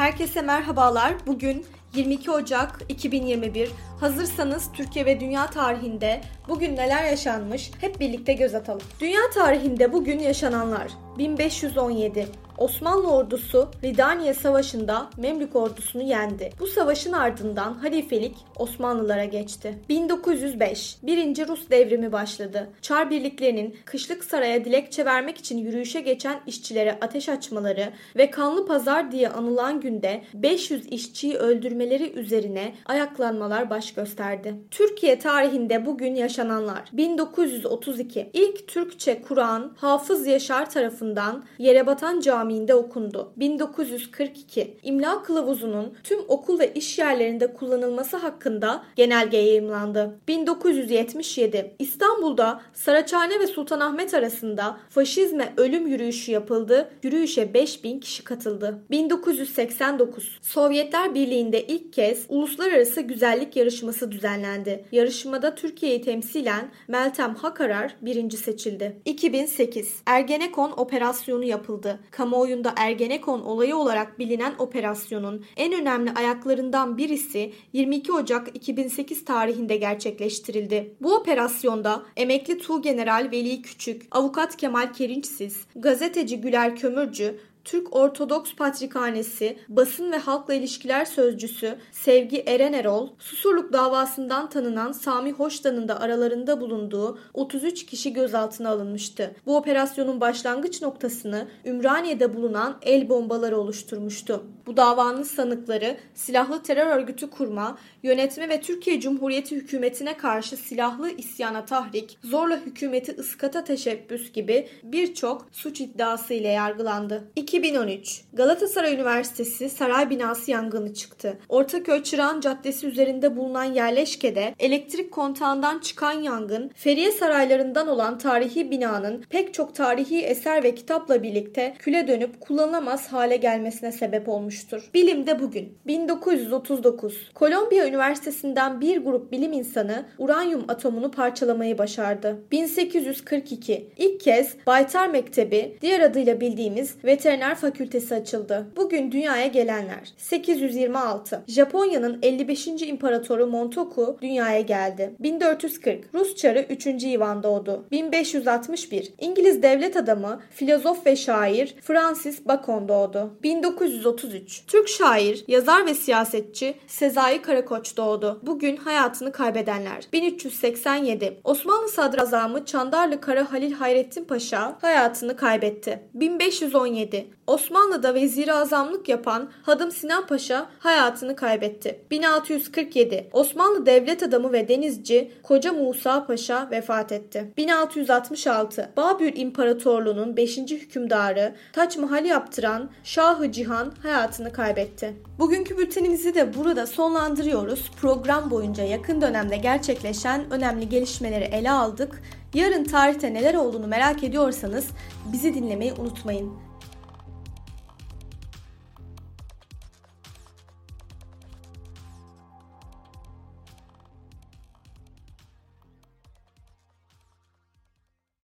Herkese merhabalar. Bugün 22 Ocak 2021. Hazırsanız Türkiye ve dünya tarihinde bugün neler yaşanmış hep birlikte göz atalım. Dünya tarihinde bugün yaşananlar 1517 Osmanlı ordusu Ridaniye Savaşı'nda Memlük ordusunu yendi. Bu savaşın ardından halifelik Osmanlılara geçti. 1905 Birinci Rus devrimi başladı. Çar birliklerinin kışlık saraya dilekçe vermek için yürüyüşe geçen işçilere ateş açmaları ve kanlı pazar diye anılan günde 500 işçiyi öldürmeleri üzerine ayaklanmalar baş gösterdi. Türkiye tarihinde bugün yaşananlar 1932 İlk Türkçe Kur'an Hafız Yaşar tarafından Yerebatan Camii Camii'nde okundu. 1942 İmla Kılavuzu'nun tüm okul ve iş yerlerinde kullanılması hakkında genelge yayımlandı. 1977 İstanbul'da Saraçhane ve Sultanahmet arasında faşizme ölüm yürüyüşü yapıldı. Yürüyüşe 5000 kişi katıldı. 1989 Sovyetler Birliği'nde ilk kez uluslararası güzellik yarışması düzenlendi. Yarışmada Türkiye'yi temsilen Meltem Hakarar birinci seçildi. 2008 Ergenekon operasyonu yapıldı. Kamu kamuoyunda Ergenekon olayı olarak bilinen operasyonun en önemli ayaklarından birisi 22 Ocak 2008 tarihinde gerçekleştirildi. Bu operasyonda emekli Tuğgeneral Veli Küçük, avukat Kemal Kerinçsiz, gazeteci Güler Kömürcü, Türk Ortodoks Patrikhanesi Basın ve Halkla İlişkiler Sözcüsü Sevgi Eren Erol, Susurluk davasından tanınan Sami Hoştan'ın da aralarında bulunduğu 33 kişi gözaltına alınmıştı. Bu operasyonun başlangıç noktasını Ümraniye'de bulunan el bombaları oluşturmuştu. Bu davanın sanıkları silahlı terör örgütü kurma, yönetme ve Türkiye Cumhuriyeti hükümetine karşı silahlı isyana tahrik, zorla hükümeti ıskata teşebbüs gibi birçok suç iddiası ile yargılandı. 2013 Galatasaray Üniversitesi saray binası yangını çıktı. Ortaköy Çırağan Caddesi üzerinde bulunan yerleşkede elektrik kontağından çıkan yangın Feriye saraylarından olan tarihi binanın pek çok tarihi eser ve kitapla birlikte küle dönüp kullanılamaz hale gelmesine sebep olmuştur. Bilimde bugün 1939 Kolombiya Üniversitesi'nden bir grup bilim insanı uranyum atomunu parçalamayı başardı. 1842 ilk kez Baytar Mektebi diğer adıyla bildiğimiz veteriner Veteriner Fakültesi açıldı. Bugün dünyaya gelenler. 826. Japonya'nın 55. imparatoru Montoku dünyaya geldi. 1440. Rus çarı 3. Ivan doğdu. 1561. İngiliz devlet adamı, filozof ve şair Francis Bacon doğdu. 1933. Türk şair, yazar ve siyasetçi Sezai Karakoç doğdu. Bugün hayatını kaybedenler. 1387. Osmanlı sadrazamı Çandarlı Kara Halil Hayrettin Paşa hayatını kaybetti. 1517. Osmanlı'da vezir azamlık yapan Hadım Sinan Paşa hayatını kaybetti. 1647 Osmanlı devlet adamı ve denizci Koca Musa Paşa vefat etti. 1666 Babür İmparatorluğu'nun 5. hükümdarı Taç Mahal yaptıran Şahı Cihan hayatını kaybetti. Bugünkü bültenimizi de burada sonlandırıyoruz. Program boyunca yakın dönemde gerçekleşen önemli gelişmeleri ele aldık. Yarın tarihte neler olduğunu merak ediyorsanız bizi dinlemeyi unutmayın.